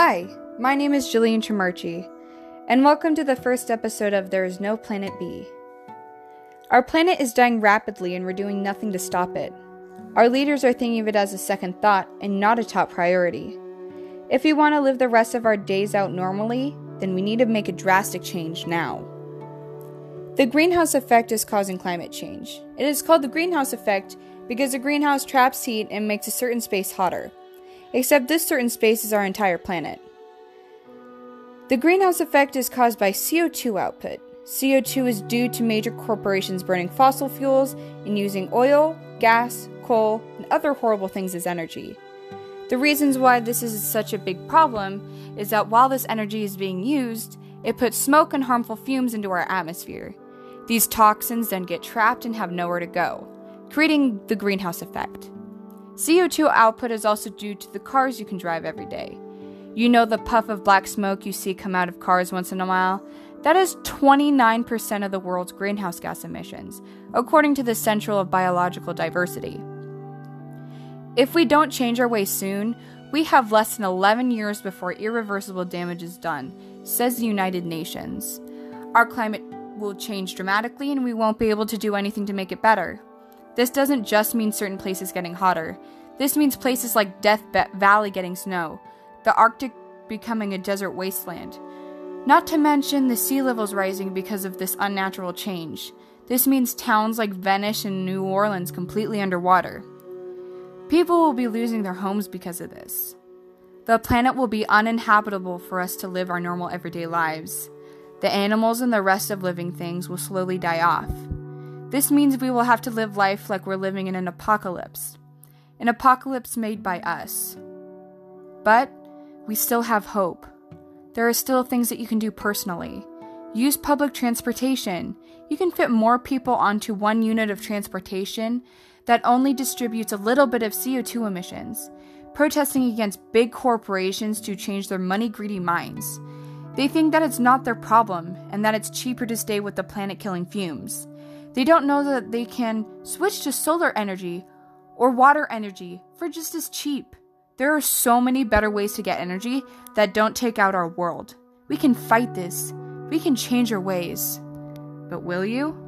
Hi, my name is Jillian Tremarchi, and welcome to the first episode of There is No Planet B. Our planet is dying rapidly, and we're doing nothing to stop it. Our leaders are thinking of it as a second thought and not a top priority. If we want to live the rest of our days out normally, then we need to make a drastic change now. The greenhouse effect is causing climate change. It is called the greenhouse effect because the greenhouse traps heat and makes a certain space hotter. Except this certain space is our entire planet. The greenhouse effect is caused by CO2 output. CO2 is due to major corporations burning fossil fuels and using oil, gas, coal, and other horrible things as energy. The reasons why this is such a big problem is that while this energy is being used, it puts smoke and harmful fumes into our atmosphere. These toxins then get trapped and have nowhere to go, creating the greenhouse effect. CO2 output is also due to the cars you can drive every day. You know the puff of black smoke you see come out of cars once in a while? That is 29% of the world's greenhouse gas emissions, according to the Central of Biological Diversity. If we don't change our way soon, we have less than 11 years before irreversible damage is done, says the United Nations. Our climate will change dramatically and we won't be able to do anything to make it better. This doesn't just mean certain places getting hotter. This means places like Death Valley getting snow, the Arctic becoming a desert wasteland. Not to mention the sea levels rising because of this unnatural change. This means towns like Venice and New Orleans completely underwater. People will be losing their homes because of this. The planet will be uninhabitable for us to live our normal everyday lives. The animals and the rest of living things will slowly die off. This means we will have to live life like we're living in an apocalypse. An apocalypse made by us. But we still have hope. There are still things that you can do personally. Use public transportation. You can fit more people onto one unit of transportation that only distributes a little bit of CO2 emissions, protesting against big corporations to change their money greedy minds. They think that it's not their problem and that it's cheaper to stay with the planet killing fumes. They don't know that they can switch to solar energy or water energy for just as cheap. There are so many better ways to get energy that don't take out our world. We can fight this. We can change our ways. But will you?